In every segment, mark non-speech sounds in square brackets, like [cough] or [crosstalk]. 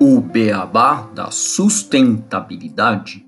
O beabá da sustentabilidade.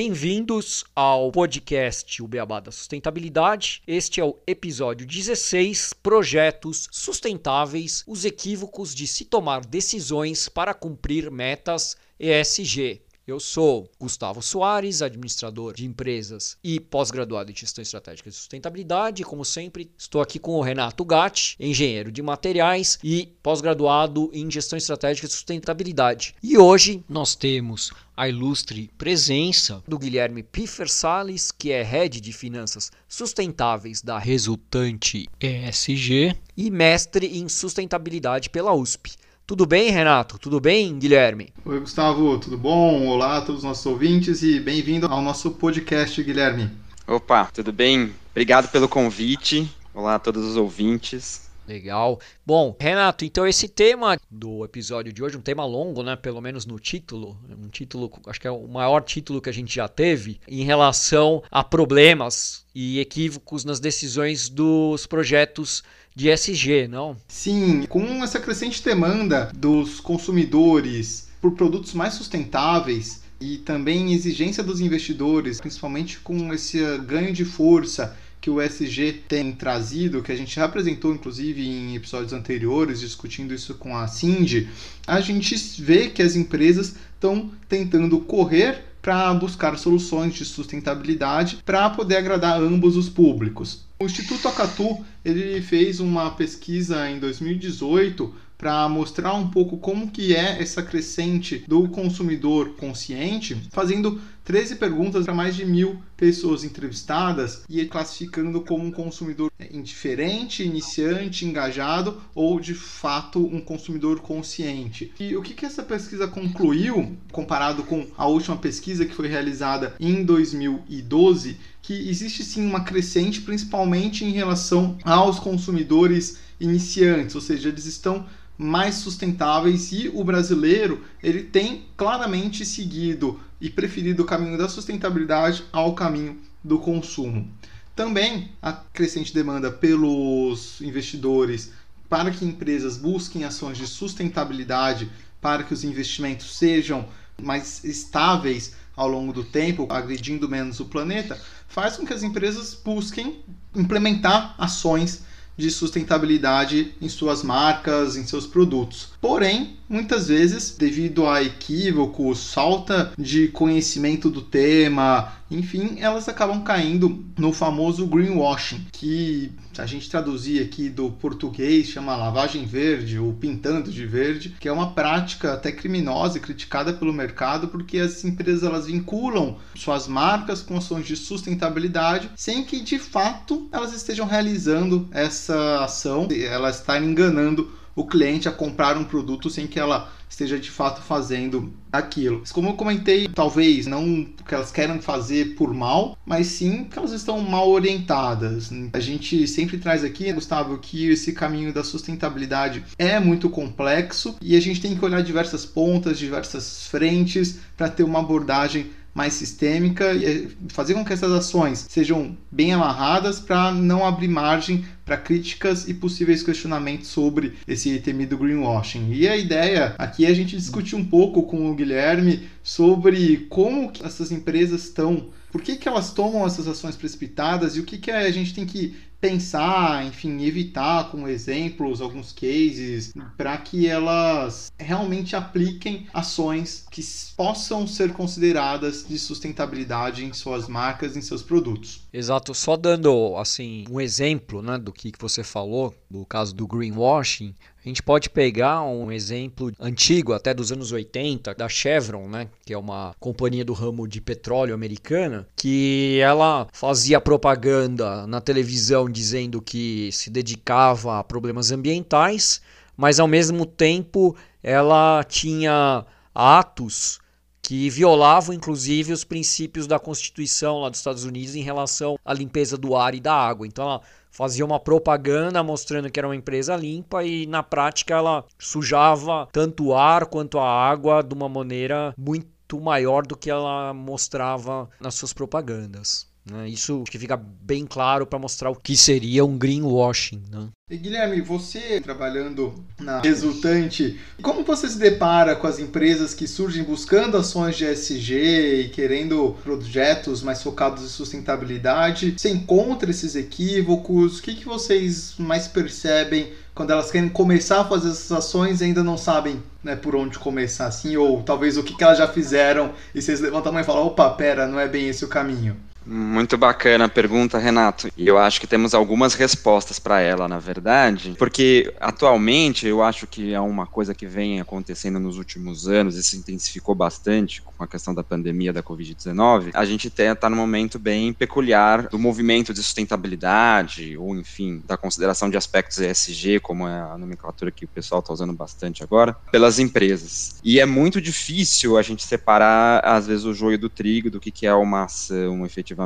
Bem-vindos ao podcast O Beabá da Sustentabilidade. Este é o episódio 16: Projetos Sustentáveis, os equívocos de se tomar decisões para cumprir metas ESG. Eu sou Gustavo Soares, administrador de empresas e pós-graduado em gestão estratégica de sustentabilidade. Como sempre, estou aqui com o Renato Gatti, engenheiro de materiais e pós-graduado em gestão estratégica de sustentabilidade. E hoje nós temos a ilustre presença do Guilherme Piffer Sales, que é head de finanças sustentáveis da resultante ESG e mestre em sustentabilidade pela USP. Tudo bem, Renato? Tudo bem, Guilherme? Oi, Gustavo, tudo bom? Olá a todos os nossos ouvintes e bem-vindo ao nosso podcast, Guilherme. Opa, tudo bem? Obrigado pelo convite. Olá a todos os ouvintes. Legal. Bom, Renato, então esse tema do episódio de hoje, um tema longo, né? Pelo menos no título, um título, acho que é o maior título que a gente já teve em relação a problemas e equívocos nas decisões dos projetos de SG, não? Sim, com essa crescente demanda dos consumidores por produtos mais sustentáveis e também exigência dos investidores, principalmente com esse ganho de força que o SG tem trazido, que a gente já apresentou inclusive em episódios anteriores, discutindo isso com a Cindy, a gente vê que as empresas estão tentando correr para buscar soluções de sustentabilidade para poder agradar ambos os públicos. O Instituto Acatu ele fez uma pesquisa em 2018 para mostrar um pouco como que é essa crescente do consumidor consciente, fazendo 13 perguntas para mais de mil pessoas entrevistadas e classificando como um consumidor indiferente, iniciante, engajado ou de fato um consumidor consciente. E o que, que essa pesquisa concluiu, comparado com a última pesquisa que foi realizada em 2012, que existe sim uma crescente, principalmente em relação aos consumidores iniciantes, ou seja, eles estão mais sustentáveis e o brasileiro ele tem claramente seguido e preferido o caminho da sustentabilidade ao caminho do consumo. Também a crescente demanda pelos investidores para que empresas busquem ações de sustentabilidade para que os investimentos sejam mais estáveis ao longo do tempo, agredindo menos o planeta, faz com que as empresas busquem implementar ações de sustentabilidade em suas marcas, em seus produtos. Porém, muitas vezes, devido a equívocos, falta de conhecimento do tema, enfim, elas acabam caindo no famoso greenwashing, que a gente traduzir aqui do português chama lavagem verde ou pintando de verde, que é uma prática até criminosa e criticada pelo mercado porque as empresas elas vinculam suas marcas com ações de sustentabilidade sem que de fato elas estejam realizando essa ação, elas estão enganando o cliente a comprar um produto sem que ela esteja de fato fazendo aquilo. Como eu comentei, talvez não que elas querem fazer por mal, mas sim que elas estão mal orientadas. A gente sempre traz aqui, Gustavo, que esse caminho da sustentabilidade é muito complexo e a gente tem que olhar diversas pontas, diversas frentes para ter uma abordagem mais sistêmica e fazer com que essas ações sejam bem amarradas para não abrir margem para críticas e possíveis questionamentos sobre esse temido greenwashing. E a ideia aqui é a gente discutir um pouco com o Guilherme sobre como essas empresas estão, por que, que elas tomam essas ações precipitadas e o que, que a gente tem que pensar, enfim, evitar com exemplos, alguns cases, para que elas realmente apliquem ações que possam ser consideradas de sustentabilidade em suas marcas, em seus produtos. Exato, só dando assim um exemplo, né, do que você falou, do caso do greenwashing, a gente pode pegar um exemplo antigo, até dos anos 80, da Chevron, né, que é uma companhia do ramo de petróleo americana, que ela fazia propaganda na televisão dizendo que se dedicava a problemas ambientais, mas ao mesmo tempo ela tinha atos que violavam inclusive os princípios da Constituição lá dos Estados Unidos em relação à limpeza do ar e da água. Então ela fazia uma propaganda mostrando que era uma empresa limpa e na prática ela sujava tanto o ar quanto a água de uma maneira muito maior do que ela mostrava nas suas propagandas. Né? Isso que fica bem claro para mostrar o que seria um greenwashing. Né? E Guilherme, você trabalhando na resultante, como você se depara com as empresas que surgem buscando ações de SG e querendo projetos mais focados em sustentabilidade? Você encontra esses equívocos? O que, que vocês mais percebem quando elas querem começar a fazer essas ações e ainda não sabem né, por onde começar, assim? Ou talvez o que, que elas já fizeram e vocês levantam a mão e falam: opa, pera, não é bem esse o caminho? Muito bacana a pergunta, Renato. E eu acho que temos algumas respostas para ela, na verdade, porque atualmente eu acho que é uma coisa que vem acontecendo nos últimos anos e se intensificou bastante com a questão da pandemia da Covid-19. A gente está num momento bem peculiar do movimento de sustentabilidade, ou enfim, da consideração de aspectos ESG, como é a nomenclatura que o pessoal está usando bastante agora, pelas empresas. E é muito difícil a gente separar, às vezes, o joio do trigo, do que, que é uma ação efetivamente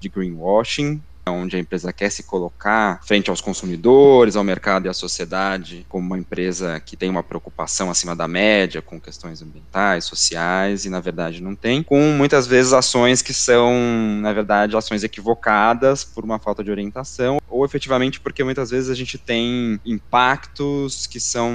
de greenwashing onde a empresa quer se colocar frente aos consumidores, ao mercado e à sociedade como uma empresa que tem uma preocupação acima da média com questões ambientais, sociais e na verdade não tem, com muitas vezes ações que são, na verdade, ações equivocadas por uma falta de orientação ou efetivamente porque muitas vezes a gente tem impactos que são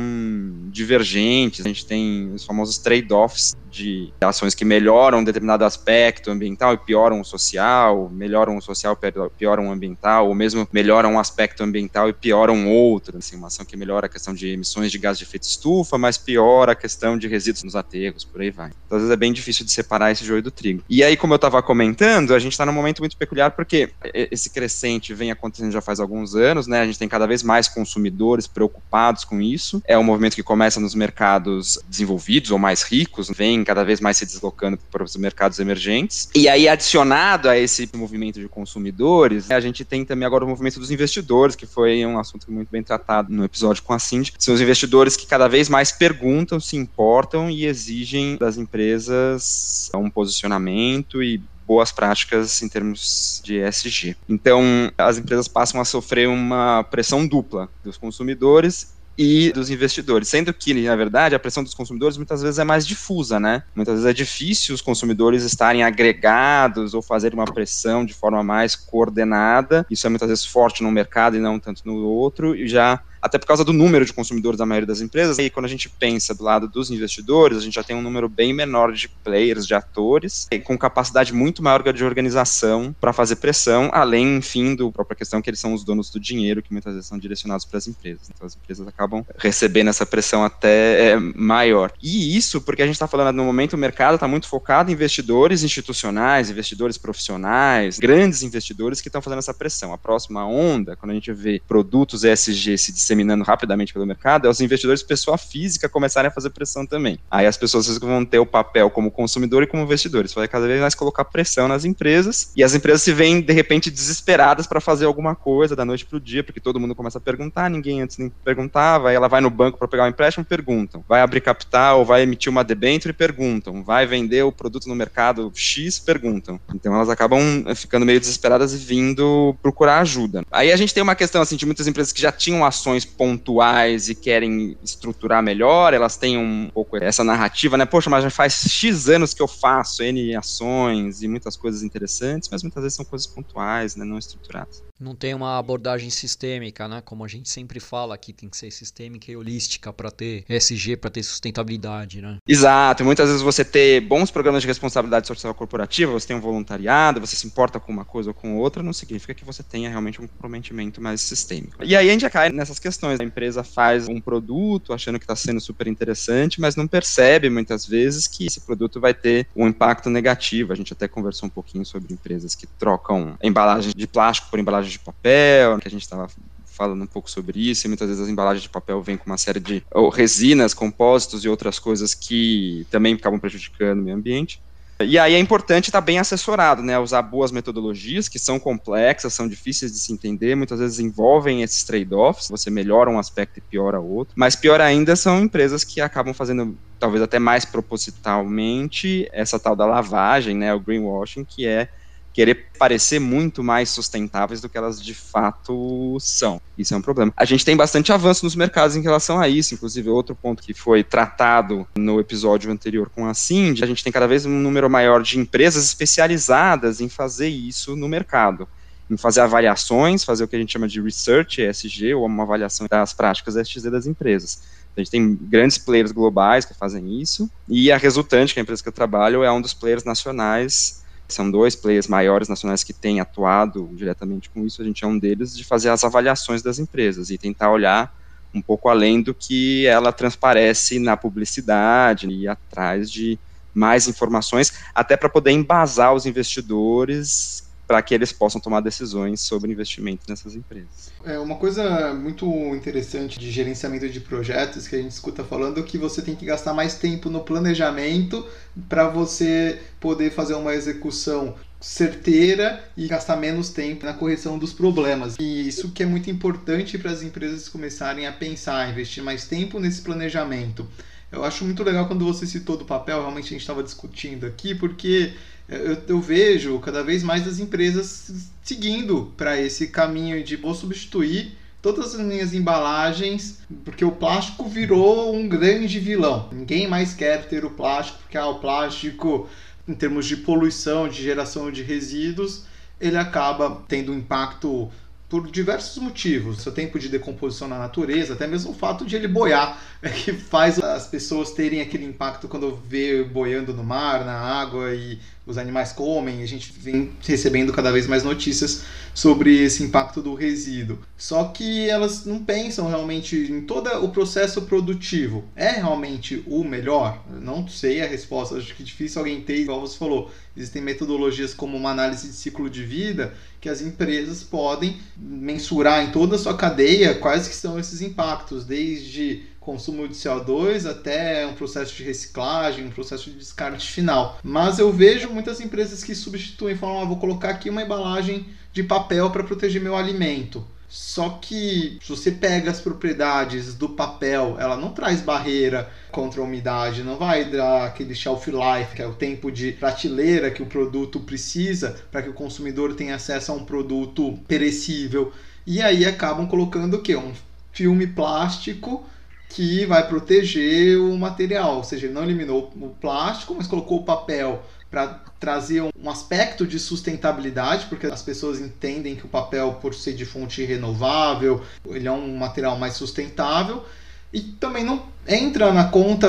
divergentes, a gente tem os famosos trade-offs de ações que melhoram determinado aspecto ambiental e pioram o social, melhoram o social, pioram o ambiental, ou mesmo melhoram um aspecto ambiental e pioram outro. Assim, uma ação que melhora a questão de emissões de gás de efeito estufa, mas piora a questão de resíduos nos aterros, por aí vai. Então, às vezes é bem difícil de separar esse joio do trigo. E aí, como eu estava comentando, a gente está num momento muito peculiar porque esse crescente vem acontecendo já faz alguns anos, né? A gente tem cada vez mais consumidores preocupados com isso. É um movimento que começa nos mercados desenvolvidos ou mais ricos, vem cada vez mais se deslocando para os mercados emergentes. E aí, adicionado a esse movimento de consumidores, a gente tem também agora o movimento dos investidores, que foi um assunto muito bem tratado no episódio com a Cindy. São os investidores que cada vez mais perguntam, se importam e exigem das empresas um posicionamento e boas práticas em termos de ESG. Então, as empresas passam a sofrer uma pressão dupla dos consumidores e dos investidores. Sendo que, na verdade, a pressão dos consumidores muitas vezes é mais difusa, né? Muitas vezes é difícil os consumidores estarem agregados ou fazer uma pressão de forma mais coordenada. Isso é muitas vezes forte no mercado e não tanto no outro, e já até por causa do número de consumidores da maioria das empresas. E quando a gente pensa do lado dos investidores, a gente já tem um número bem menor de players, de atores, com capacidade muito maior de organização para fazer pressão, além, enfim, do própria questão que eles são os donos do dinheiro, que muitas vezes são direcionados para as empresas. Então as empresas acabam recebendo essa pressão até é, maior. E isso porque a gente está falando no momento o mercado está muito focado em investidores institucionais, investidores profissionais, grandes investidores que estão fazendo essa pressão. A próxima onda, quando a gente vê produtos ESG se disseminando rapidamente pelo mercado, é os investidores pessoa física começarem a fazer pressão também. Aí as pessoas vão ter o papel como consumidor e como investidor. Isso vai cada vez mais colocar pressão nas empresas e as empresas se veem de repente desesperadas para fazer alguma coisa da noite para o dia, porque todo mundo começa a perguntar, ninguém antes nem perguntava, aí ela vai no banco para pegar um empréstimo, perguntam. Vai abrir capital, vai emitir uma debênture, perguntam. Vai vender o produto no mercado X, perguntam. Então elas acabam ficando meio desesperadas e vindo procurar ajuda. Aí a gente tem uma questão assim de muitas empresas que já tinham ações ações pontuais e querem estruturar melhor, elas têm um pouco essa narrativa, né? Poxa, mas já faz X anos que eu faço N ações e muitas coisas interessantes, mas muitas vezes são coisas pontuais, né? Não estruturadas não tem uma abordagem sistêmica, né? Como a gente sempre fala aqui, tem que ser sistêmica e holística para ter ESG, para ter sustentabilidade, né? Exato. Muitas vezes você ter bons programas de responsabilidade social corporativa, você tem um voluntariado, você se importa com uma coisa ou com outra, não significa que você tenha realmente um comprometimento mais sistêmico. E aí a gente cai nessas questões. A empresa faz um produto achando que está sendo super interessante, mas não percebe muitas vezes que esse produto vai ter um impacto negativo. A gente até conversou um pouquinho sobre empresas que trocam embalagens de plástico por embalagens embalagens de papel, que a gente estava falando um pouco sobre isso, e muitas vezes as embalagens de papel vêm com uma série de resinas, compósitos e outras coisas que também acabam prejudicando o meio ambiente. E aí é importante estar bem assessorado, né? Usar boas metodologias que são complexas, são difíceis de se entender, muitas vezes envolvem esses trade-offs, você melhora um aspecto e piora outro. Mas pior ainda são empresas que acabam fazendo, talvez até mais propositalmente, essa tal da lavagem, né? O greenwashing, que é querer parecer muito mais sustentáveis do que elas de fato são. Isso é um problema. A gente tem bastante avanço nos mercados em relação a isso, inclusive outro ponto que foi tratado no episódio anterior com a Cindy, a gente tem cada vez um número maior de empresas especializadas em fazer isso no mercado em fazer avaliações, fazer o que a gente chama de research ESG, ou uma avaliação das práticas ESG das empresas. A gente tem grandes players globais que fazem isso, e a resultante, que é a empresa que eu trabalho, é um dos players nacionais são dois players maiores nacionais que têm atuado diretamente com isso, a gente é um deles, de fazer as avaliações das empresas e tentar olhar um pouco além do que ela transparece na publicidade e atrás de mais informações, até para poder embasar os investidores para que eles possam tomar decisões sobre investimento nessas empresas. É uma coisa muito interessante de gerenciamento de projetos que a gente escuta falando que você tem que gastar mais tempo no planejamento para você poder fazer uma execução certeira e gastar menos tempo na correção dos problemas. E isso que é muito importante para as empresas começarem a pensar, investir mais tempo nesse planejamento. Eu acho muito legal quando você citou do papel, realmente a gente estava discutindo aqui, porque eu, eu, vejo cada vez mais as empresas seguindo para esse caminho de vou substituir todas as minhas embalagens, porque o plástico virou um grande vilão. Ninguém mais quer ter o plástico, porque ah, o plástico, em termos de poluição, de geração de resíduos, ele acaba tendo um impacto por diversos motivos. Seu tempo de decomposição na natureza, até mesmo o fato de ele boiar, [laughs] é que faz as pessoas terem aquele impacto quando vê boiando no mar, na água e os animais comem. A gente vem recebendo cada vez mais notícias sobre esse impacto do resíduo. Só que elas não pensam realmente em todo o processo produtivo. É realmente o melhor? não sei a resposta, acho que é difícil alguém ter, igual você falou. Existem metodologias como uma análise de ciclo de vida que as empresas podem mensurar em toda a sua cadeia quais que são esses impactos, desde consumo de CO2 até um processo de reciclagem, um processo de descarte final. Mas eu vejo muitas empresas que substituem, falam, ah, vou colocar aqui uma embalagem de papel para proteger meu alimento. Só que se você pega as propriedades do papel, ela não traz barreira contra a umidade, não vai dar aquele shelf life, que é o tempo de prateleira que o produto precisa para que o consumidor tenha acesso a um produto perecível. E aí acabam colocando o quê? Um filme plástico que vai proteger o material, ou seja, ele não eliminou o plástico, mas colocou o papel para trazer um aspecto de sustentabilidade, porque as pessoas entendem que o papel, por ser de fonte renovável, ele é um material mais sustentável, e também não entra na conta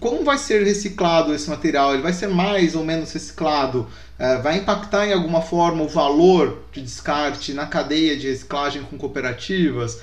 como vai ser reciclado esse material, ele vai ser mais ou menos reciclado, é, vai impactar em alguma forma o valor de descarte na cadeia de reciclagem com cooperativas,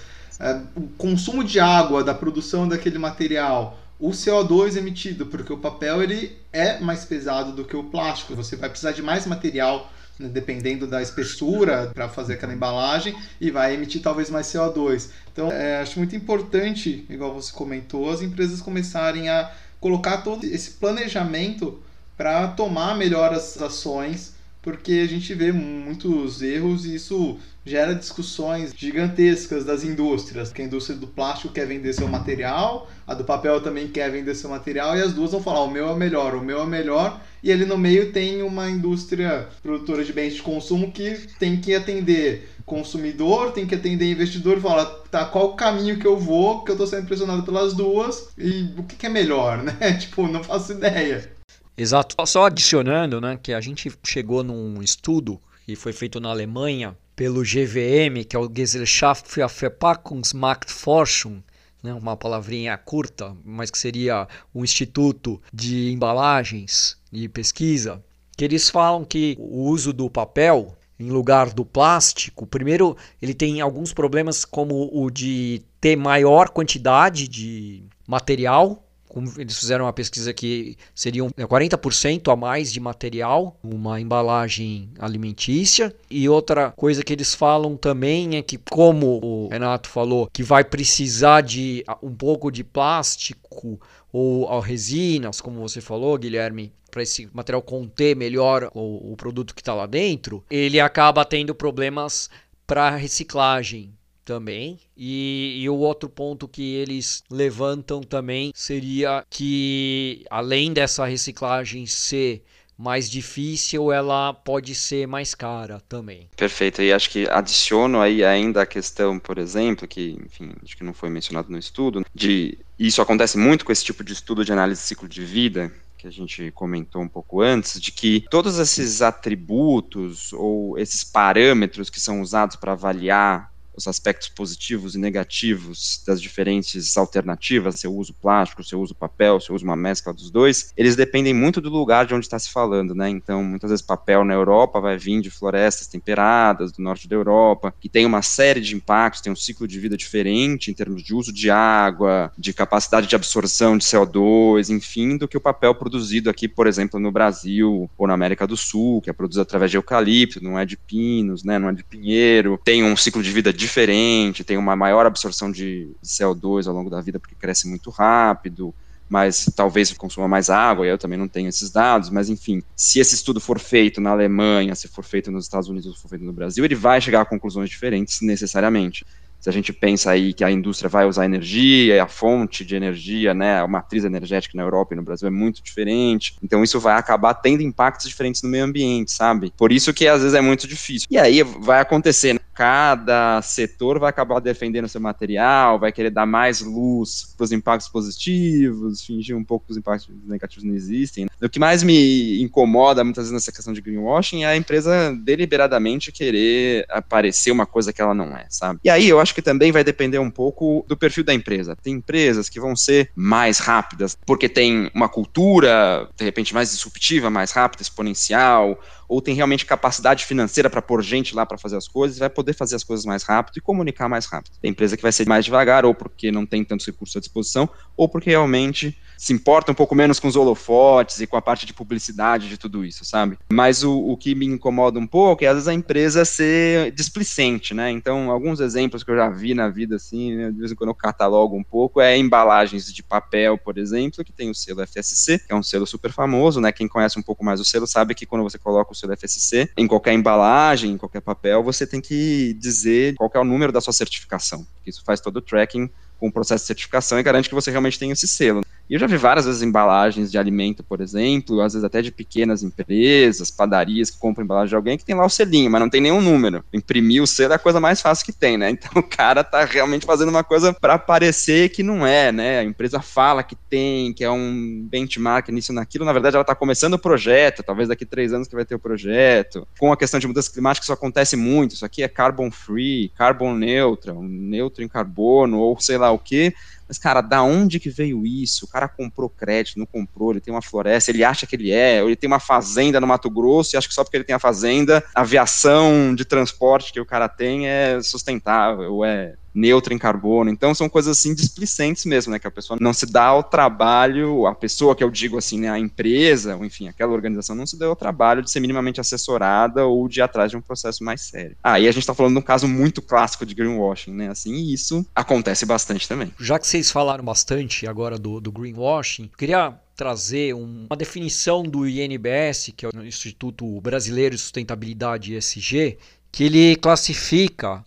o consumo de água da produção daquele material, o CO2 emitido, porque o papel ele é mais pesado do que o plástico. Você vai precisar de mais material né, dependendo da espessura para fazer aquela embalagem e vai emitir talvez mais CO2. Então, é, acho muito importante, igual você comentou, as empresas começarem a colocar todo esse planejamento para tomar melhor as ações, porque a gente vê muitos erros e isso gera discussões gigantescas das indústrias, que a indústria do plástico quer vender seu material, a do papel também quer vender seu material, e as duas vão falar: o meu é melhor, o meu é melhor, e ali no meio tem uma indústria produtora de bens de consumo que tem que atender consumidor, tem que atender investidor, fala, tá, qual o caminho que eu vou, que eu tô sendo impressionado pelas duas, e o que, que é melhor, [laughs] né? tipo, não faço ideia. Exato. Só adicionando, né, que a gente chegou num estudo que foi feito na Alemanha pelo GVM, que é o Gesellschaft für Verpackungsmarktforschung, né, uma palavrinha curta, mas que seria um instituto de embalagens e pesquisa, que eles falam que o uso do papel em lugar do plástico, primeiro ele tem alguns problemas como o de ter maior quantidade de material como eles fizeram uma pesquisa que seriam 40% a mais de material, uma embalagem alimentícia. E outra coisa que eles falam também é que, como o Renato falou, que vai precisar de um pouco de plástico ou resinas, como você falou, Guilherme, para esse material conter melhor o, o produto que está lá dentro, ele acaba tendo problemas para reciclagem também. E, e, o outro ponto que eles levantam também seria que, além dessa reciclagem ser mais difícil, ela pode ser mais cara também. Perfeito. E acho que adiciono aí ainda a questão, por exemplo, que, enfim, acho que não foi mencionado no estudo, de isso acontece muito com esse tipo de estudo de análise de ciclo de vida, que a gente comentou um pouco antes, de que todos esses atributos ou esses parâmetros que são usados para avaliar os aspectos positivos e negativos das diferentes alternativas, se eu uso plástico, se eu uso papel, se eu uso uma mescla dos dois, eles dependem muito do lugar de onde está se falando, né? Então, muitas vezes papel na Europa vai vir de florestas temperadas do norte da Europa, que tem uma série de impactos, tem um ciclo de vida diferente em termos de uso de água, de capacidade de absorção de CO2, enfim, do que o papel produzido aqui, por exemplo, no Brasil ou na América do Sul, que é produzido através de eucalipto, não é de pinos, né? Não é de pinheiro, tem um ciclo de vida diferente, tem uma maior absorção de CO2 ao longo da vida porque cresce muito rápido, mas talvez consuma mais água, eu também não tenho esses dados, mas enfim, se esse estudo for feito na Alemanha, se for feito nos Estados Unidos ou for feito no Brasil, ele vai chegar a conclusões diferentes necessariamente. Se a gente pensa aí que a indústria vai usar energia, a fonte de energia, né, a matriz energética na Europa e no Brasil é muito diferente, então isso vai acabar tendo impactos diferentes no meio ambiente, sabe? Por isso que às vezes é muito difícil. E aí vai acontecer, né? Cada setor vai acabar defendendo seu material, vai querer dar mais luz para os impactos positivos, fingir um pouco que os impactos negativos não existem. O que mais me incomoda muitas vezes nessa questão de greenwashing é a empresa deliberadamente querer aparecer uma coisa que ela não é, sabe? E aí eu acho que também vai depender um pouco do perfil da empresa. Tem empresas que vão ser mais rápidas porque tem uma cultura, de repente, mais disruptiva, mais rápida, exponencial, ou tem realmente capacidade financeira para pôr gente lá para fazer as coisas, vai poder fazer as coisas mais rápido e comunicar mais rápido. Tem empresa que vai ser mais devagar, ou porque não tem tantos recursos à disposição, ou porque realmente se importa um pouco menos com os holofotes e com a parte de publicidade de tudo isso, sabe? Mas o, o que me incomoda um pouco é às vezes a empresa ser displicente, né? Então, alguns exemplos que eu já vi na vida, assim, né, de vez em quando eu catalogo um pouco, é embalagens de papel, por exemplo, que tem o selo FSC, que é um selo super famoso, né? Quem conhece um pouco mais o selo sabe que quando você coloca o selo FSC, em qualquer embalagem, em qualquer papel, você tem que dizer qual é o número da sua certificação, isso faz todo o tracking com o processo de certificação e garante que você realmente tem esse selo. Eu já vi várias vezes embalagens de alimento, por exemplo, às vezes até de pequenas empresas, padarias que compram embalagem de alguém que tem lá o selinho, mas não tem nenhum número. Imprimir o selo é a coisa mais fácil que tem, né? Então [laughs] o cara tá realmente fazendo uma coisa para parecer que não é, né? A empresa fala que tem, que é um benchmark nisso naquilo, na verdade ela tá começando o projeto, talvez daqui três anos que vai ter o projeto. Com a questão de mudança climática, isso acontece muito. Isso aqui é carbon free, carbon neutral, neutro em carbono, ou sei lá o que mas, cara, da onde que veio isso? O cara comprou crédito, não comprou, ele tem uma floresta, ele acha que ele é, ou ele tem uma fazenda no Mato Grosso e acha que só porque ele tem a fazenda, a aviação de transporte que o cara tem é sustentável, é neutra em carbono. Então são coisas assim displicentes mesmo, né? Que a pessoa não se dá ao trabalho, a pessoa que eu digo assim, né, a empresa, ou enfim, aquela organização não se deu ao trabalho de ser minimamente assessorada ou de ir atrás de um processo mais sério. Ah, e a gente está falando de um caso muito clássico de greenwashing, né? Assim, e isso acontece bastante também. Já que vocês falaram bastante agora do, do greenwashing, queria trazer um, uma definição do INBS, que é o Instituto Brasileiro de Sustentabilidade ESG, que ele classifica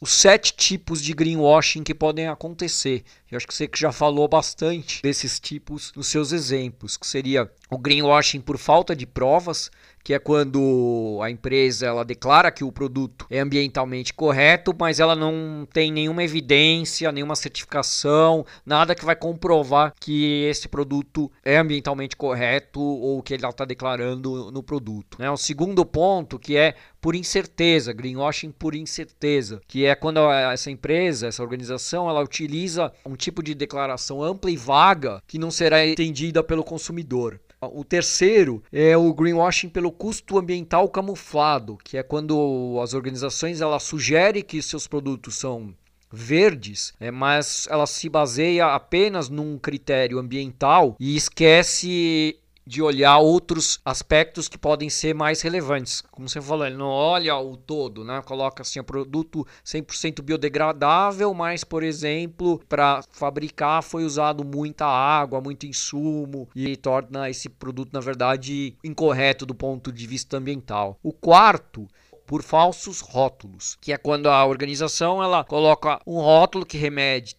os sete tipos de greenwashing que podem acontecer. Eu acho que você que já falou bastante desses tipos nos seus exemplos, que seria o greenwashing por falta de provas, que é quando a empresa ela declara que o produto é ambientalmente correto, mas ela não tem nenhuma evidência, nenhuma certificação, nada que vai comprovar que esse produto é ambientalmente correto ou que ele está declarando no produto. Né? O segundo ponto que é por incerteza, greenwashing por incerteza, que é quando essa empresa, essa organização, ela utiliza um tipo de declaração ampla e vaga que não será entendida pelo consumidor. O terceiro é o greenwashing pelo custo ambiental camuflado, que é quando as organizações elas sugerem que seus produtos são verdes, é, mas ela se baseia apenas num critério ambiental e esquece de olhar outros aspectos que podem ser mais relevantes. Como você falou, ele não olha o todo, né? Coloca assim, produto 100% biodegradável, mas, por exemplo, para fabricar foi usado muita água, muito insumo e torna esse produto, na verdade, incorreto do ponto de vista ambiental. O quarto por falsos rótulos, que é quando a organização ela coloca um rótulo que remete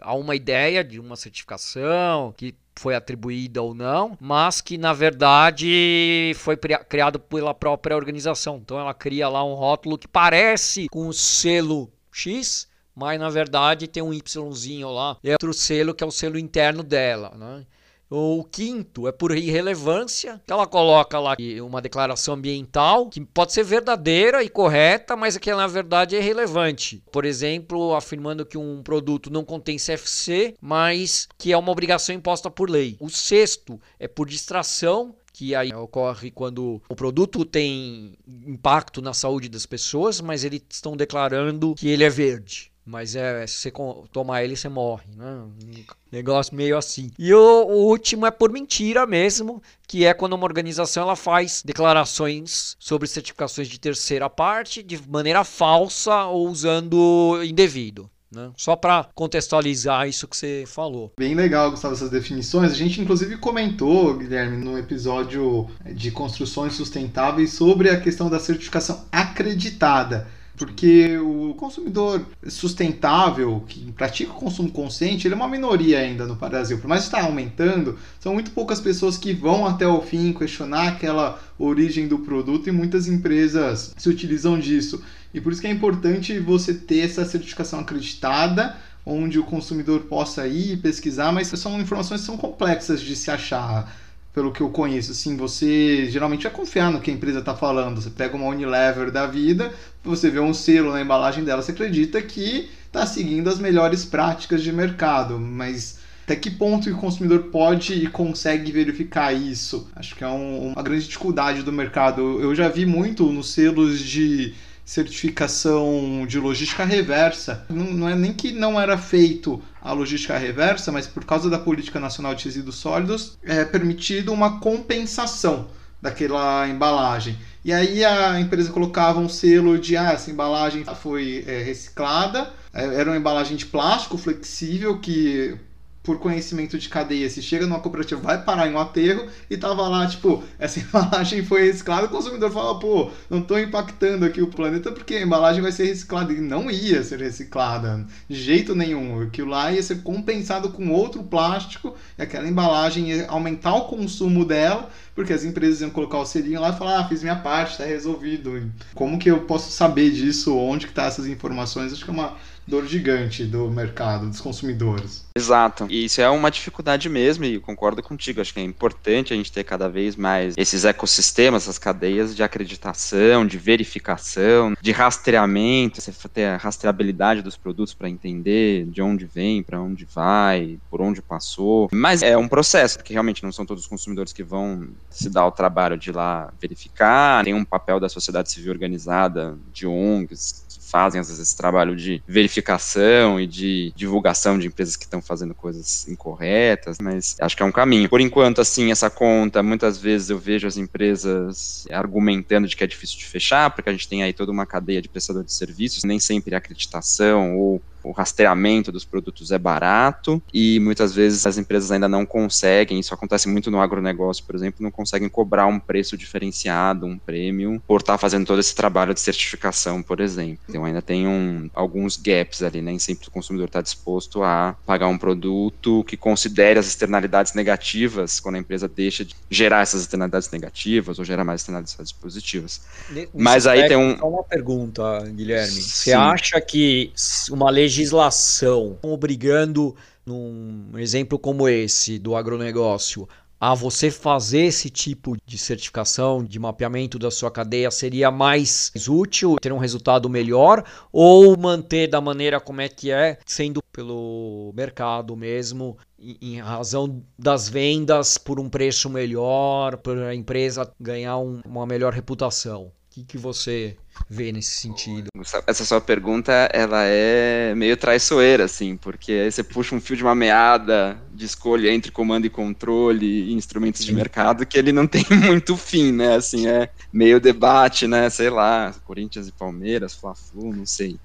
há uma ideia de uma certificação que foi atribuída ou não, mas que na verdade foi criado pela própria organização. Então ela cria lá um rótulo que parece com o selo X, mas na verdade tem um Yzinho lá, é outro selo que é o selo interno dela, né? O quinto é por irrelevância. Ela coloca lá uma declaração ambiental que pode ser verdadeira e correta, mas que na verdade é irrelevante. Por exemplo, afirmando que um produto não contém CFC, mas que é uma obrigação imposta por lei. O sexto é por distração, que aí ocorre quando o produto tem impacto na saúde das pessoas, mas eles estão declarando que ele é verde. Mas é, se você tomar ele, você morre, né? Um negócio meio assim. E o, o, último é por mentira mesmo, que é quando uma organização ela faz declarações sobre certificações de terceira parte de maneira falsa ou usando indevido. Né? Só para contextualizar isso que você falou. Bem legal, Gustavo, essas definições. A gente, inclusive, comentou, Guilherme, no episódio de construções sustentáveis sobre a questão da certificação acreditada porque o consumidor sustentável, que pratica o consumo consciente, ele é uma minoria ainda no Brasil. Por mais que está aumentando, são muito poucas pessoas que vão até o fim questionar aquela origem do produto e muitas empresas se utilizam disso. E por isso que é importante você ter essa certificação acreditada, onde o consumidor possa ir pesquisar, mas são informações que são complexas de se achar pelo que eu conheço, assim, você geralmente vai confiar no que a empresa está falando. Você pega uma Unilever da vida, você vê um selo na embalagem dela, você acredita que está seguindo as melhores práticas de mercado, mas até que ponto o consumidor pode e consegue verificar isso? Acho que é um, uma grande dificuldade do mercado. Eu já vi muito nos selos de certificação de logística reversa. Não, não, é nem que não era feito a logística reversa, mas por causa da política nacional de resíduos sólidos, é permitido uma compensação daquela embalagem. E aí a empresa colocava um selo de ah, essa embalagem foi é, reciclada, é, era uma embalagem de plástico flexível que por conhecimento de cadeia, se chega numa cooperativa, vai parar em um aterro e tava lá, tipo, essa [laughs] embalagem foi reciclada, o consumidor fala, pô, não tô impactando aqui o planeta porque a embalagem vai ser reciclada. E não ia ser reciclada, de jeito nenhum. Aquilo lá ia ser compensado com outro plástico e aquela embalagem ia aumentar o consumo dela, porque as empresas iam colocar o selinho lá e falar, ah, fiz minha parte, tá resolvido. Como que eu posso saber disso? Onde que tá essas informações? Acho que é uma dor gigante do mercado, dos consumidores. Exato. E isso é uma dificuldade mesmo, e concordo contigo. Acho que é importante a gente ter cada vez mais esses ecossistemas, essas cadeias de acreditação, de verificação, de rastreamento, você ter a rastreabilidade dos produtos para entender de onde vem, para onde vai, por onde passou. Mas é um processo, porque realmente não são todos os consumidores que vão se dar o trabalho de ir lá verificar. Tem um papel da sociedade civil organizada, de ONGs, fazem às vezes esse trabalho de verificação e de divulgação de empresas que estão fazendo coisas incorretas, mas acho que é um caminho. Por enquanto, assim, essa conta, muitas vezes eu vejo as empresas argumentando de que é difícil de fechar, porque a gente tem aí toda uma cadeia de prestadores de serviços, nem sempre a acreditação ou o rastreamento dos produtos é barato e muitas vezes as empresas ainda não conseguem, isso acontece muito no agronegócio, por exemplo, não conseguem cobrar um preço diferenciado, um prêmio, por estar fazendo todo esse trabalho de certificação, por exemplo. Então ainda tem um, alguns gaps ali, nem sempre o consumidor está disposto a pagar um produto que considere as externalidades negativas quando a empresa deixa de gerar essas externalidades negativas ou gerar mais externalidades positivas. Nesse Mas aí tem um... Só uma pergunta, Guilherme. Sim. Você acha que uma lei legislação obrigando, num exemplo como esse do agronegócio, a você fazer esse tipo de certificação, de mapeamento da sua cadeia seria mais útil, ter um resultado melhor, ou manter da maneira como é que é, sendo pelo mercado mesmo, em razão das vendas por um preço melhor, para a empresa ganhar um, uma melhor reputação? O que, que você vê nesse sentido? Essa sua pergunta, ela é meio traiçoeira, assim, porque aí você puxa um fio de uma meada de escolha entre comando e controle e instrumentos Sim. de mercado que ele não tem [laughs] muito fim, né? Assim, é meio debate, né? Sei lá, Corinthians e Palmeiras, Fla-Flu, não sei.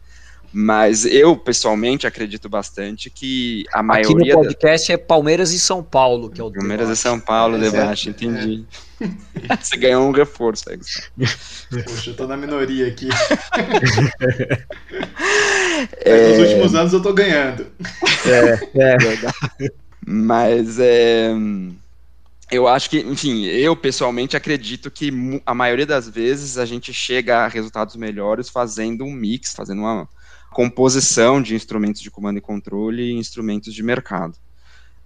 Mas eu, pessoalmente, acredito bastante que a maioria... Aqui no podcast da... é Palmeiras e São Paulo, que é o Palmeiras debate. e São Paulo, é, debate, é, entendi. É. [laughs] Você ganhou um reforço aí, Poxa, eu tô na minoria aqui. [laughs] É... Nos últimos anos eu tô ganhando. É, é verdade. [laughs] Mas é. Eu acho que, enfim, eu pessoalmente acredito que a maioria das vezes a gente chega a resultados melhores fazendo um mix, fazendo uma composição de instrumentos de comando e controle e instrumentos de mercado.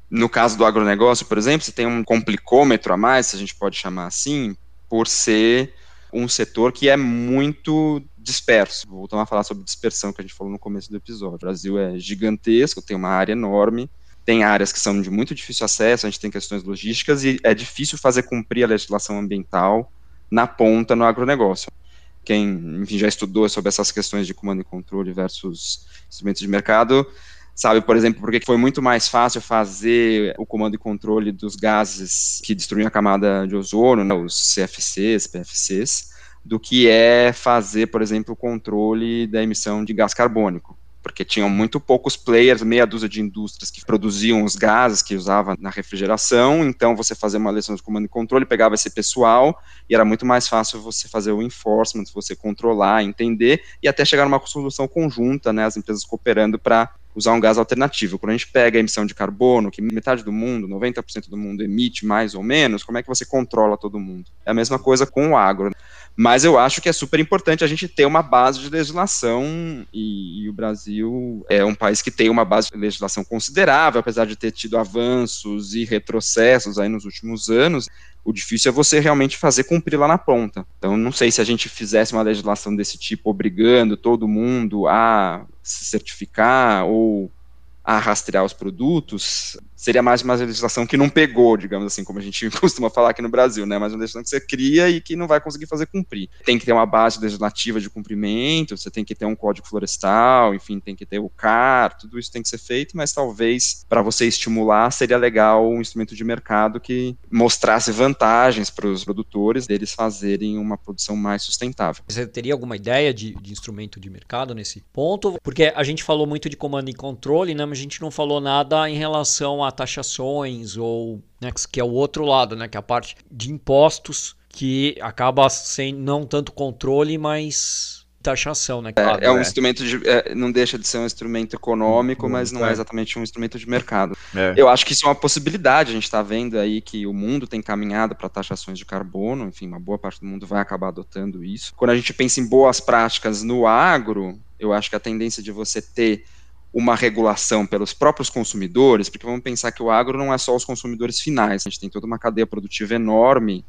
No caso do agronegócio, por exemplo, você tem um complicômetro a mais, se a gente pode chamar assim, por ser um setor que é muito disperso. Voltamos a falar sobre dispersão que a gente falou no começo do episódio. O Brasil é gigantesco, tem uma área enorme, tem áreas que são de muito difícil acesso, a gente tem questões logísticas e é difícil fazer cumprir a legislação ambiental na ponta no agronegócio. Quem enfim, já estudou sobre essas questões de comando e controle versus instrumentos de mercado sabe, por exemplo, porque foi muito mais fácil fazer o comando e controle dos gases que destruem a camada de ozono, né, os CFCs, PFCs, do que é fazer, por exemplo, o controle da emissão de gás carbônico porque tinham muito poucos players, meia dúzia de indústrias que produziam os gases que usava na refrigeração, então você fazia uma lição de comando e controle, pegava esse pessoal e era muito mais fácil você fazer o enforcement, você controlar, entender e até chegar numa solução conjunta, né, as empresas cooperando para usar um gás alternativo. Quando a gente pega a emissão de carbono, que metade do mundo, 90% do mundo emite mais ou menos, como é que você controla todo mundo? É a mesma coisa com o agro. Mas eu acho que é super importante a gente ter uma base de legislação e, e, o Brasil é um país que tem uma base de legislação considerável, apesar de ter tido avanços e retrocessos aí nos últimos anos. O difícil é você realmente fazer cumprir lá na ponta. Então, não sei se a gente fizesse uma legislação desse tipo, obrigando todo mundo a se certificar ou a rastrear os produtos, seria mais uma legislação que não pegou, digamos assim, como a gente [laughs] costuma falar aqui no Brasil, né? Mas uma legislação que você cria e que não vai conseguir fazer cumprir. Tem que ter uma base legislativa de cumprimento, você tem que ter um código florestal, enfim, tem que ter o CAR, tudo isso tem que ser feito, mas talvez para você estimular seria legal um instrumento de mercado que mostrasse vantagens para os produtores deles fazerem uma produção mais sustentável. Você teria alguma ideia de, de instrumento de mercado nesse ponto? Porque a gente falou muito de comando e controle, né? Mas a gente não falou nada em relação a taxações ou né, que é o outro lado, né, que é a parte de impostos que acaba sem não tanto controle, mas taxação, né? Claro, é, é, um é. instrumento de, é, não deixa de ser um instrumento econômico, hum, mas não é. é exatamente um instrumento de mercado. É. Eu acho que isso é uma possibilidade. A gente está vendo aí que o mundo tem caminhado para taxações de carbono. Enfim, uma boa parte do mundo vai acabar adotando isso. Quando a gente pensa em boas práticas no agro, eu acho que a tendência de você ter uma regulação pelos próprios consumidores, porque vamos pensar que o agro não é só os consumidores finais, a gente tem toda uma cadeia produtiva enorme,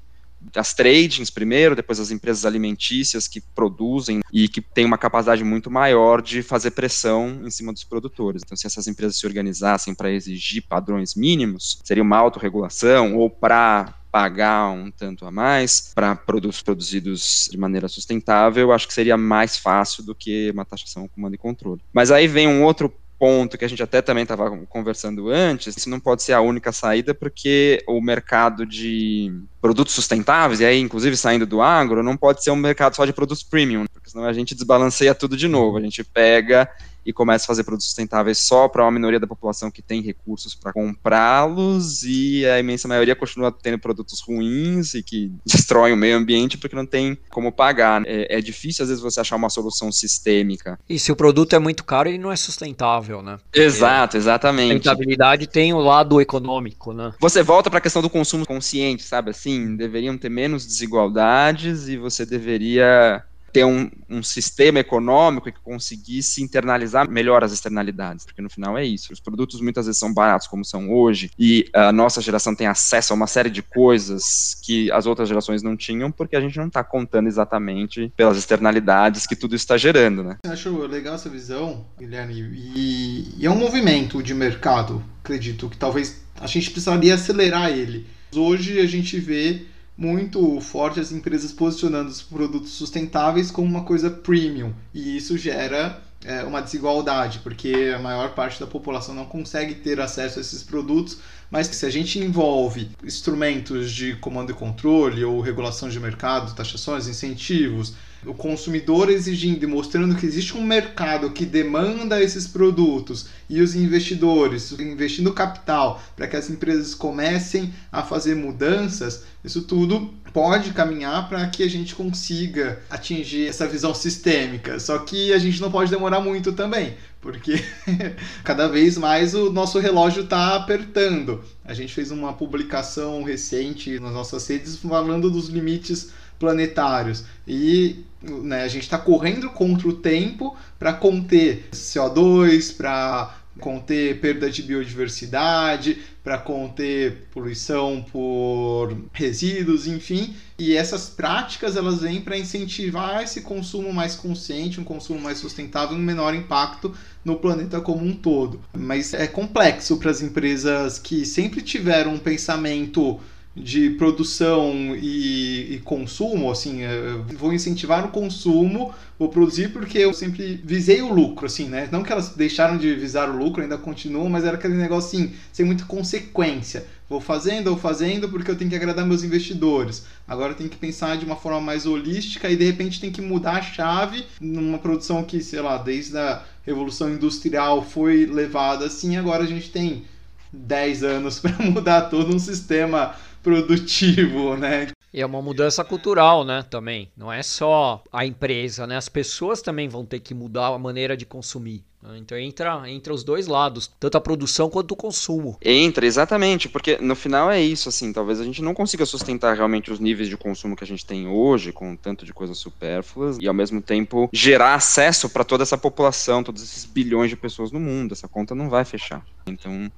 as tradings primeiro, depois as empresas alimentícias que produzem e que têm uma capacidade muito maior de fazer pressão em cima dos produtores. Então, se essas empresas se organizassem para exigir padrões mínimos, seria uma autorregulação ou para pagar um tanto a mais para produtos produzidos de maneira sustentável, acho que seria mais fácil do que uma taxação comando e controle. Mas aí vem um outro ponto que a gente até também estava conversando antes, isso não pode ser a única saída, porque o mercado de produtos sustentáveis, e aí inclusive saindo do agro, não pode ser um mercado só de produtos premium, porque senão a gente desbalanceia tudo de novo. A gente pega e começa a fazer produtos sustentáveis só para uma minoria da população que tem recursos para comprá-los e a imensa maioria continua tendo produtos ruins e que [laughs] destroem o meio ambiente porque não tem como pagar. É, é difícil às vezes você achar uma solução sistêmica. E se o produto é muito caro, ele não é sustentável, né? Exato, exatamente. A rentabilidade tem o lado econômico, né? Você volta para a questão do consumo consciente, sabe assim? Deveriam ter menos desigualdades e você deveria ter um, um, sistema econômico que conseguisse internalizar melhor as externalidades, porque no final é isso. Os produtos muitas vezes são baratos, como são hoje, e a nossa geração tem acesso a uma série de coisas que as outras gerações não tinham, porque a gente não está contando exatamente pelas externalidades que tudo está gerando, né? Eu acho legal essa visão, Guilherme, e, e é um movimento de mercado, acredito, que talvez a gente precisaria acelerar ele. Hoje a gente vê muito forte as empresas posicionando os produtos sustentáveis como uma coisa premium. E isso gera é, uma desigualdade porque a maior parte da população não consegue ter acesso a esses produtos mas se a gente envolve instrumentos de comando e controle ou regulação de mercado, taxações, incentivos, o consumidor exigindo e mostrando que existe um mercado que demanda esses produtos e os investidores investindo capital para que as empresas comecem a fazer mudanças, isso tudo pode caminhar para que a gente consiga atingir essa visão sistêmica. Só que a gente não pode demorar muito também, porque [laughs] cada vez mais o nosso relógio está apertando. A gente fez uma publicação recente nas nossas redes falando dos limites planetários e né, a gente está correndo contra o tempo para conter CO2, para conter perda de biodiversidade, para conter poluição por resíduos, enfim. E essas práticas elas vêm para incentivar esse consumo mais consciente, um consumo mais sustentável, um menor impacto no planeta como um todo. Mas é complexo para as empresas que sempre tiveram um pensamento de produção e, e, consumo, assim, é, vou incentivar o consumo, vou produzir porque eu sempre visei o lucro, assim, né? Não que elas deixaram de visar o lucro, ainda continuam, mas era aquele negócio assim, sem muita consequência. Vou fazendo, vou fazendo porque eu tenho que agradar meus investidores. Agora tem que pensar de uma forma mais holística e de repente tem que mudar a chave numa produção que, sei lá, desde a Revolução Industrial foi levada assim, agora a gente tem 10 anos [laughs] para mudar todo um sistema produtivo, né? E é uma mudança cultural, né, também. Não é só a empresa, né? As pessoas também vão ter que mudar a maneira de consumir. Né? Então entra, entra os dois lados, tanto a produção quanto o consumo. Entra, exatamente, porque no final é isso, assim, talvez a gente não consiga sustentar realmente os níveis de consumo que a gente tem hoje, com tanto de coisas supérfluas, e ao mesmo tempo gerar acesso para toda essa população, todos esses bilhões de pessoas no mundo. Essa conta não vai fechar. Então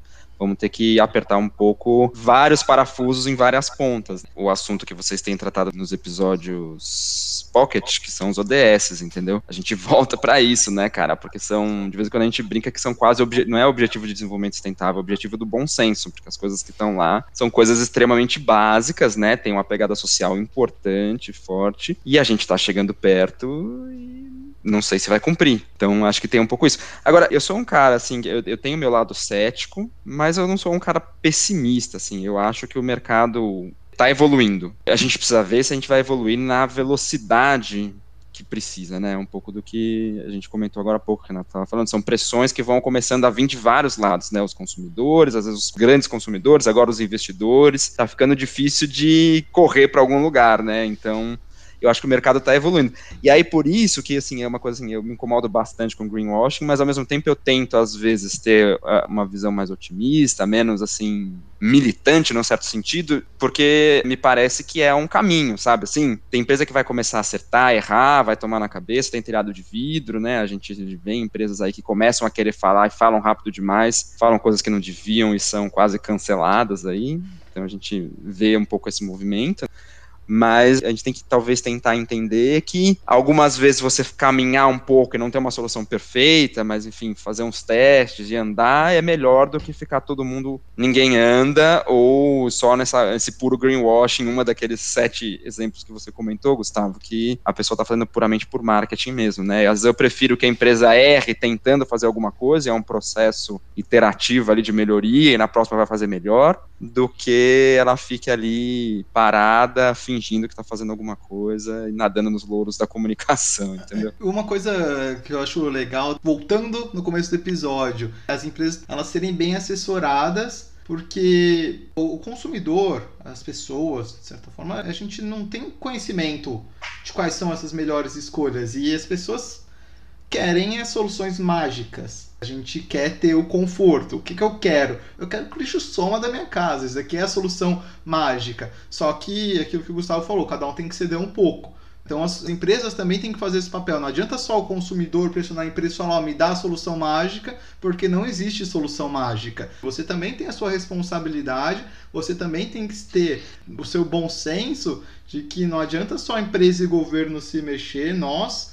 Vamos ter que apertar um pouco vários parafusos em várias pontas. O assunto que vocês têm tratado nos episódios Pocket, que são os ODS, entendeu? A gente [laughs] volta para isso, né, cara? Porque são, de vez em quando a gente brinca que são quase, não é objetivo de desenvolvimento sustentável, é objetivo do bom senso, porque as coisas que estão lá são coisas extremamente básicas, né? Tem uma pegada social importante, forte, e a gente está chegando perto e não sei se vai cumprir. Então, acho que tem um pouco isso. Agora, eu sou um cara, assim, eu, eu tenho meu lado cético, mas eu não sou um cara pessimista, assim. Eu acho que o mercado está evoluindo. A gente precisa ver se a gente vai evoluir na velocidade que precisa, né? Um pouco do que a gente comentou agora há pouco, Renato estava falando. São pressões que vão começando a vir de vários lados, né? Os consumidores, às vezes os grandes consumidores, agora os investidores. Está ficando difícil de correr para algum lugar, né? Então, eu acho que o mercado está evoluindo. E aí, por isso que, assim, é uma coisa assim, eu me incomodo bastante com greenwashing, mas ao mesmo tempo eu tento, às vezes, ter uh, uma visão mais otimista, menos, assim, militante, num certo sentido, porque me parece que é um caminho, sabe? Assim, tem empresa que vai começar a acertar, errar, vai tomar na cabeça, tem telhado de vidro, né? A gente vê empresas aí que começam a querer falar e falam rápido demais, falam coisas que não deviam e são quase canceladas aí. Então a gente vê um pouco esse movimento mas a gente tem que talvez tentar entender que algumas vezes você caminhar um pouco e não ter uma solução perfeita, mas enfim, fazer uns testes e andar é melhor do que ficar todo mundo, ninguém anda, ou só nessa, esse puro greenwashing, uma daqueles sete exemplos que você comentou, Gustavo, que a pessoa está fazendo puramente por marketing mesmo, né? Às vezes eu prefiro que a empresa erre tentando fazer alguma coisa, é um processo iterativo ali de melhoria, e na próxima vai fazer melhor, do que ela fique ali parada, fingindo que está fazendo alguma coisa e nadando nos louros da comunicação, [laughs] entendeu? Uma coisa que eu acho legal, voltando no começo do episódio, as empresas elas serem bem assessoradas porque o consumidor, as pessoas, de certa forma, a gente não tem conhecimento de quais são essas melhores escolhas e as pessoas querem as soluções mágicas. A gente quer ter o conforto. O que, que eu quero? Eu quero que o lixo soma da minha casa. Isso aqui é a solução mágica. Só que aquilo que o Gustavo falou, cada um tem que ceder um pouco. Então as empresas também têm que fazer esse papel. Não adianta só o consumidor pressionar a empresa e falar, oh, me dá a solução mágica, porque não existe solução mágica. Você também tem a sua responsabilidade, você também tem que ter o seu bom senso de que não adianta só a empresa e governo se mexer, nós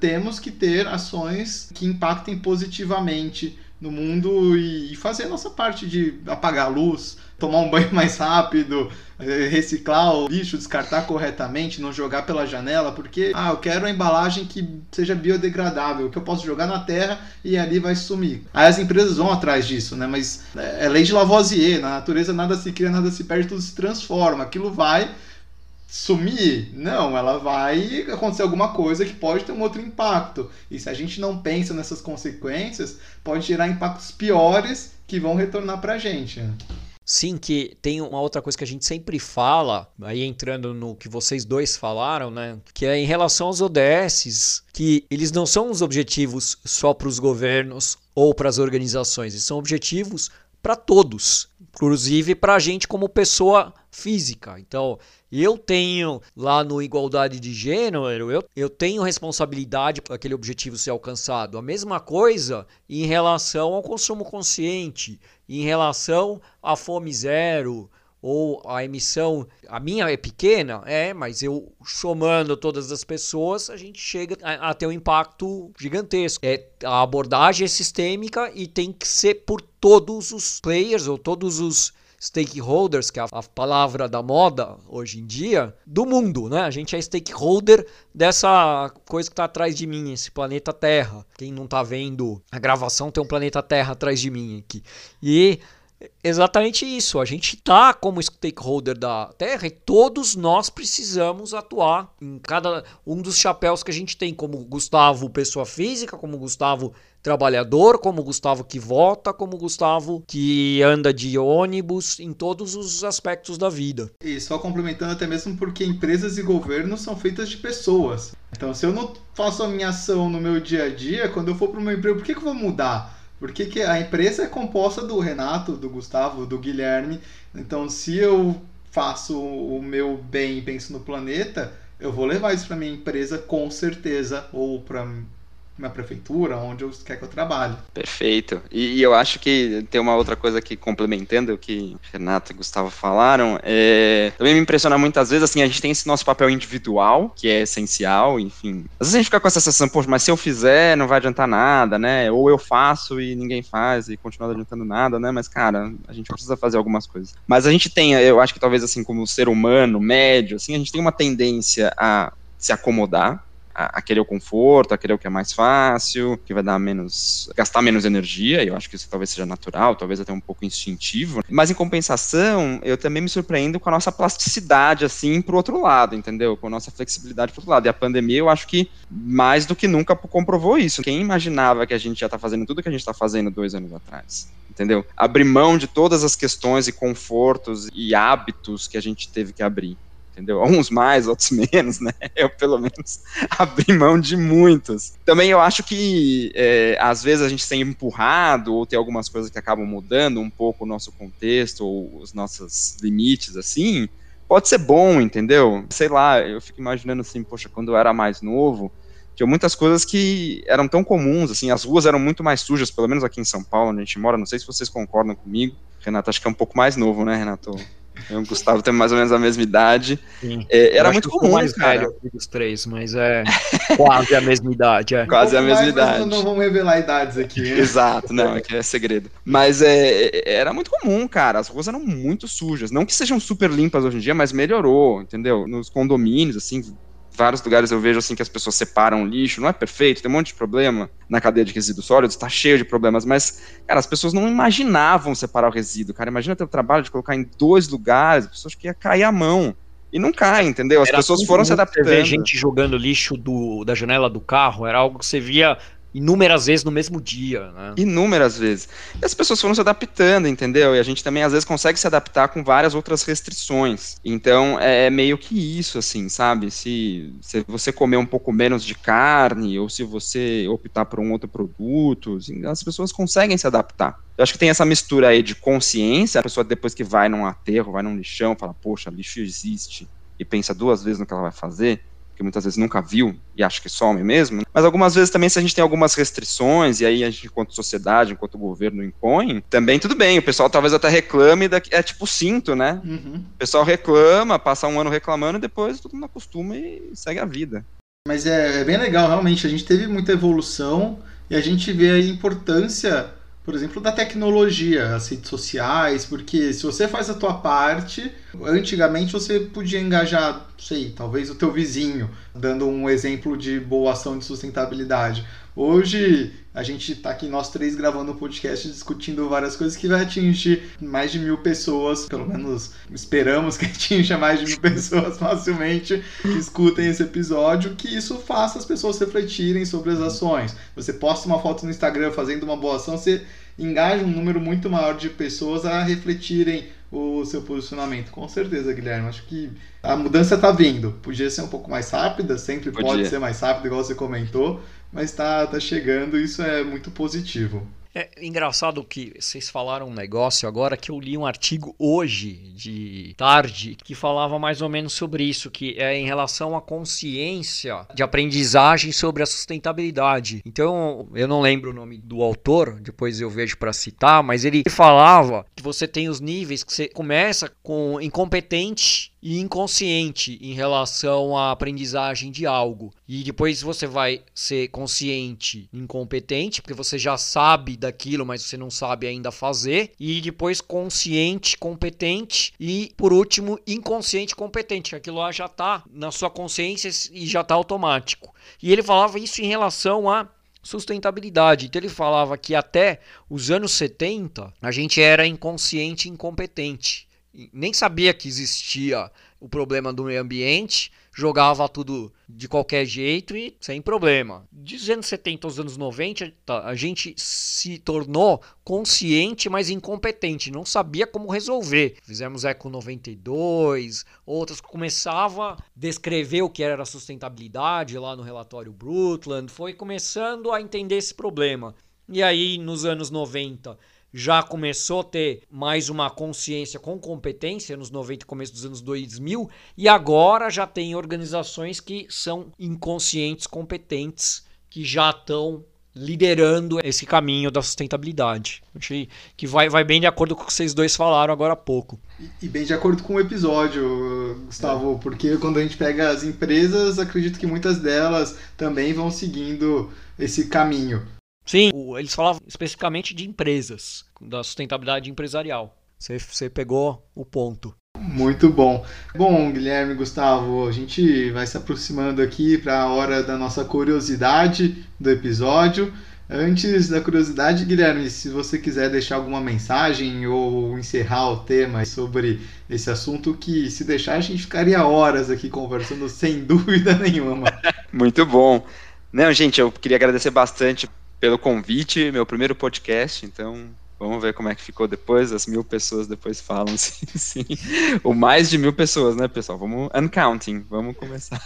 temos que ter ações que impactem positivamente no mundo e, fazer a nossa parte de apagar a luz, tomar um [laughs] banho mais rápido, eh, reciclar o lixo, descartar corretamente, não jogar pela janela, porque ah, eu quero uma embalagem que seja biodegradável, que eu posso jogar na terra e ali vai sumir. Aí as empresas vão atrás disso, né? Mas é lei de Lavoisier, na natureza nada se cria, nada se perde, tudo se transforma. Aquilo vai sumir? Não, ela vai acontecer alguma coisa que pode ter um outro impacto. E se a gente não pensa nessas consequências, pode gerar impactos piores que vão retornar para a gente. Sim, que tem uma outra coisa que a gente sempre fala, aí entrando no que vocês dois falaram, né? Que é em relação aos ODSs, que eles não são os objetivos só para os governos ou para as organizações, eles são objetivos para todos, inclusive para a gente como pessoa física. Então, eu tenho lá no Igualdade de Gênero, eu, eu tenho responsabilidade para aquele objetivo ser alcançado. A mesma coisa em relação ao consumo consciente, em relação à fome zero, ou a emissão, a minha é pequena, é, mas eu somando todas as pessoas, a gente chega a, a ter um impacto gigantesco. É, a abordagem é sistêmica e tem que ser por todos os players ou todos os stakeholders, que é a, palavra da moda hoje em dia, do mundo, né? A gente é stakeholder dessa coisa que está atrás de mim, esse planeta Terra. Quem não está vendo a gravação tem um planeta Terra atrás de mim aqui. E exatamente isso. A gente está como stakeholder da Terra e todos nós precisamos atuar em cada um dos chapéus que a gente tem, como Gustavo, pessoa física, como Gustavo, trabalhador, como Gustavo que vota, como Gustavo que anda de ônibus, em todos os aspectos da vida. E só complementando até mesmo porque empresas e governos são feitas de pessoas. Então, se eu não faço a minha ação no meu dia a dia, quando eu for para o meu emprego, por que, que eu vou mudar? Porque que a empresa é composta do Renato, do Gustavo, do Guilherme. Então, se eu faço o meu bem e penso no planeta, eu vou levar isso para minha empresa com certeza, ou para na prefeitura, onde eu quer que eu trabalhe. Perfeito. E, e, eu acho que tem uma outra coisa que complementando o que Renato e Gustavo falaram, é, também me impressiona muitas vezes, assim, a gente tem esse nosso papel individual, que é essencial, enfim. Às vezes a gente fica com essa sensação, poxa, mas se eu fizer não vai adiantar nada, né? Ou eu faço e ninguém faz e continua adiantando nada, né? Mas, cara, a gente precisa fazer algumas coisas. Mas a gente tem, eu acho que talvez assim, como ser humano, médio, assim, a gente tem uma tendência a se acomodar, a, querer o conforto, a querer o que é mais fácil, que vai dar menos, gastar menos energia, eu acho que isso talvez seja natural, talvez até um pouco instintivo, mas em compensação, eu também me surpreendo com a nossa plasticidade, assim, pro outro lado, entendeu? Com a nossa flexibilidade pro outro lado, e a pandemia eu acho que mais do que nunca comprovou isso, quem imaginava que a gente já tá fazendo tudo que a gente tá fazendo dois anos atrás? Entendeu? Abrir mão de todas as questões e confortos e hábitos que a gente teve que abrir entendeu? [laughs] Uns mais, outros menos, né? Eu, pelo menos, [laughs] abri mão de muitos. Também eu acho que, é, às vezes, a gente tem empurrado, ou tem algumas coisas que acabam mudando um pouco o nosso contexto, ou os nossos limites, assim, pode ser bom, entendeu? Sei lá, eu fico imaginando assim, poxa, quando eu era mais novo, tinha muitas coisas que eram tão comuns, assim, as ruas eram muito mais sujas, pelo menos aqui em São Paulo, onde a gente mora, não sei se vocês concordam comigo. Renato, acho que é um pouco mais novo, né, Renato? Eu e o Gustavo tem mais ou menos a mesma idade. É, era muito comum, mais cara. velho dos três, mas é quase a mesma idade. É. [laughs] Quase a mesma mais, idade. Não vamos revelar idades aqui. [laughs] Exato, não, [laughs] aqui é segredo. Mas é, era muito comum, cara. As ruas eram muito sujas. Não que sejam super limpas hoje em dia, mas melhorou, entendeu? Nos condomínios, assim, vários lugares eu vejo assim que as pessoas separam lixo, não é perfeito, tem um monte de problema na cadeia de resíduos sólidos, está cheio de problemas, mas, cara, as pessoas não imaginavam separar o resíduo, cara, imagina ter o trabalho de colocar em dois lugares, as pessoas que ia cair a mão, e não cai, entendeu? As era pessoas foram se adaptando. Você vê gente jogando lixo do, da janela do carro, era algo que você via inúmeras vezes no mesmo dia, né? Inúmeras vezes. E as pessoas foram se adaptando, entendeu? E a gente também às vezes consegue se adaptar com várias outras restrições. Então é, é meio que isso, assim, sabe? Se, se você comer um pouco menos de carne ou se você optar por um outro produto, assim, as pessoas conseguem se adaptar. Eu acho que tem essa mistura aí de consciência, a pessoa depois que vai num aterro, vai num lixão, fala, poxa, lixo existe, e pensa duas vezes no que ela vai fazer que muitas vezes nunca viu e acha que some mesmo, mas algumas vezes também se a gente tem algumas restrições e aí a gente, enquanto sociedade, enquanto governo impõe, também tudo bem, o pessoal talvez até reclame, daqui, é tipo cinto, né? Uhum. O pessoal reclama, passa um ano reclamando e depois todo mundo acostuma e segue a vida. Mas é, é bem legal, realmente, a gente teve muita evolução e a gente vê a importância por exemplo, da tecnologia, as redes sociais, porque se você faz a tua parte, antigamente você podia engajar, sei, talvez o teu vizinho, dando um exemplo de boa ação de sustentabilidade. Hoje, a gente está aqui nós três gravando um podcast discutindo várias coisas que vai atingir mais de mil pessoas, pelo menos esperamos que [laughs] atinja mais de mil pessoas facilmente que escutem esse episódio, que isso faça as pessoas refletirem sobre as ações. Você posta uma foto no Instagram fazendo uma boa ação, você engaja um número muito maior de pessoas a refletirem o seu posicionamento. Com certeza, Guilherme. Acho que a mudança está vindo. Podia ser um pouco mais rápida, sempre Podia. pode ser mais rápida, igual você comentou, mas está tá chegando e isso é muito positivo. É engraçado que vocês falaram um negócio agora que eu li um artigo hoje de tarde que falava mais ou menos sobre isso, que é em relação à consciência de aprendizagem sobre a sustentabilidade. Então, eu não lembro o nome do autor, depois eu vejo para citar, mas ele falava que você tem os níveis que você começa com incompetente e inconsciente em relação à aprendizagem de algo. E depois você vai ser consciente, incompetente, porque você já sabe daquilo, mas você não sabe ainda fazer. E depois consciente, competente. E por último, inconsciente, competente, aquilo lá já está na sua consciência e já está automático. E ele falava isso em relação a sustentabilidade. Então ele falava que até os anos 70 a gente era inconsciente e incompetente nem sabia que existia o problema do meio ambiente, jogava tudo de qualquer jeito e sem problema. Dos anos 70 aos anos 90, tá, a gente se tornou consciente, mas incompetente, não sabia como resolver. Fizemos Eco 92, outras começava a descrever o que era sustentabilidade lá no relatório Brundtland, foi começando a entender esse problema. E aí, nos anos 90, já começou a ter mais uma consciência com competência nos 90 e começo dos anos 2000 e agora já tem organizações que são inconscientes competentes que já estão liderando esse caminho da sustentabilidade. Achei que vai, vai bem de acordo com o que vocês dois falaram agora há pouco. E, e bem de acordo com o episódio, Gustavo, é. porque quando a gente pega as empresas, acredito que muitas delas também vão seguindo esse caminho. Sim, eles falavam especificamente de empresas, da sustentabilidade empresarial. Você, você pegou o ponto. Muito bom. Bom, Guilherme, Gustavo, a gente vai se aproximando aqui para a hora da nossa curiosidade do episódio. Antes da curiosidade, Guilherme, se você quiser deixar alguma mensagem ou encerrar o tema sobre esse assunto, que se deixar a gente ficaria horas aqui conversando sem [laughs] dúvida nenhuma. Muito bom. Não, gente, eu queria agradecer bastante pelo convite, meu primeiro podcast, então Vamos ver como é que ficou depois. As mil pessoas depois falam [laughs] sim, sim. Ou mais de mil pessoas, né, pessoal? Vamos uncounting. Vamos começar.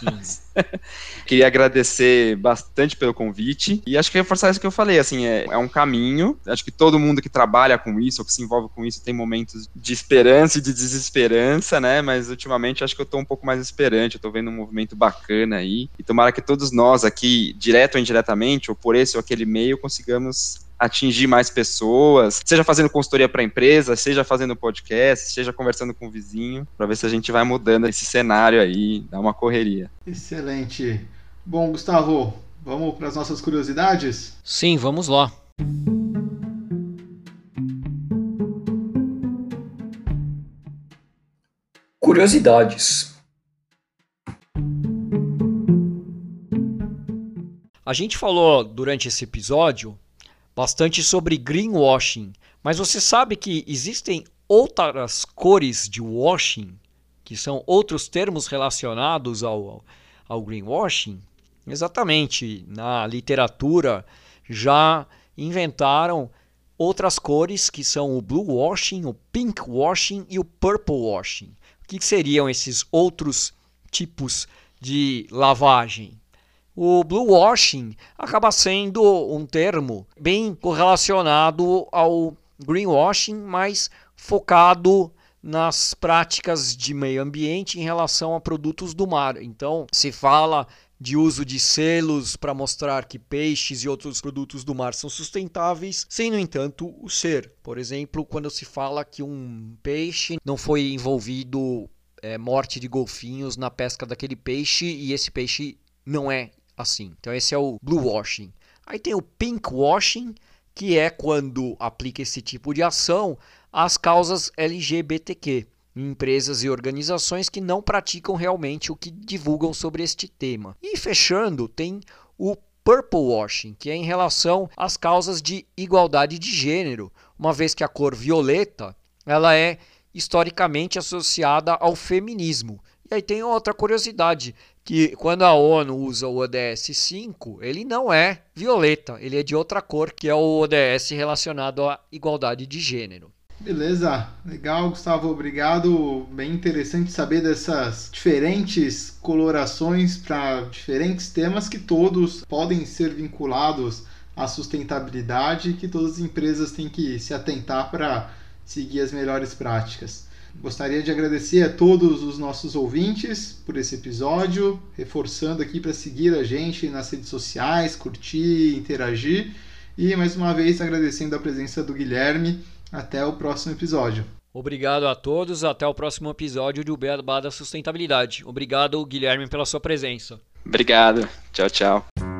Queria agradecer bastante pelo convite e acho que reforçar isso que eu falei. Assim, é, é um caminho. Acho que todo mundo que trabalha com isso ou que se envolve com isso tem momentos de esperança e de desesperança, né? Mas ultimamente acho que eu tô um pouco mais esperante. Eu tô vendo um movimento bacana aí e tomara que todos nós aqui, direto ou indiretamente, ou por esse ou aquele meio, consigamos atingir mais pessoas, seja fazendo consultoria para empresa, seja fazendo podcast, seja conversando com o vizinho, para ver se a gente vai mudando esse cenário aí, dar uma correria. Excelente. Bom, Gustavo, vamos para as nossas curiosidades? Sim, vamos lá. Curiosidades. A gente falou durante esse episódio bastante sobre greenwashing, mas você sabe que existem outras cores de washing, que são outros termos relacionados ao, ao greenwashing? Exatamente, na literatura já inventaram outras cores que são o blue washing, o pink washing e o purple washing. O que seriam esses outros tipos de lavagem? O blue washing acaba sendo um termo bem correlacionado ao greenwashing, mas focado nas práticas de meio ambiente em relação a produtos do mar. Então, se fala de uso de selos para mostrar que peixes e outros produtos do mar são sustentáveis, sem, no entanto, o ser. Por exemplo, quando se fala que um peixe não foi envolvido é, morte de golfinhos na pesca daquele peixe e esse peixe não é assim. Então esse é o blue washing. Aí tem o pink washing, que é quando aplica esse tipo de ação às causas LGBTQ, empresas e organizações que não praticam realmente o que divulgam sobre este tema. E fechando, tem o purple washing, que é em relação às causas de igualdade de gênero, uma vez que a cor violeta ela é historicamente associada ao feminismo. E aí tem outra curiosidade, que quando a ONU usa o ODS 5, ele não é violeta, ele é de outra cor, que é o ODS relacionado à igualdade de gênero. Beleza, legal, Gustavo, obrigado. Bem interessante saber dessas diferentes colorações para diferentes temas que todos podem ser vinculados à sustentabilidade e que todas as empresas têm que se atentar para seguir as melhores práticas. Gostaria de agradecer a todos os nossos ouvintes por esse episódio, reforçando aqui para seguir a gente nas redes sociais, curtir, interagir e mais uma vez agradecendo a presença do Guilherme. Até o próximo episódio. Obrigado a todos, até o próximo episódio do Beabá da Sustentabilidade. Obrigado, Guilherme, pela sua presença. Obrigado. Tchau, tchau.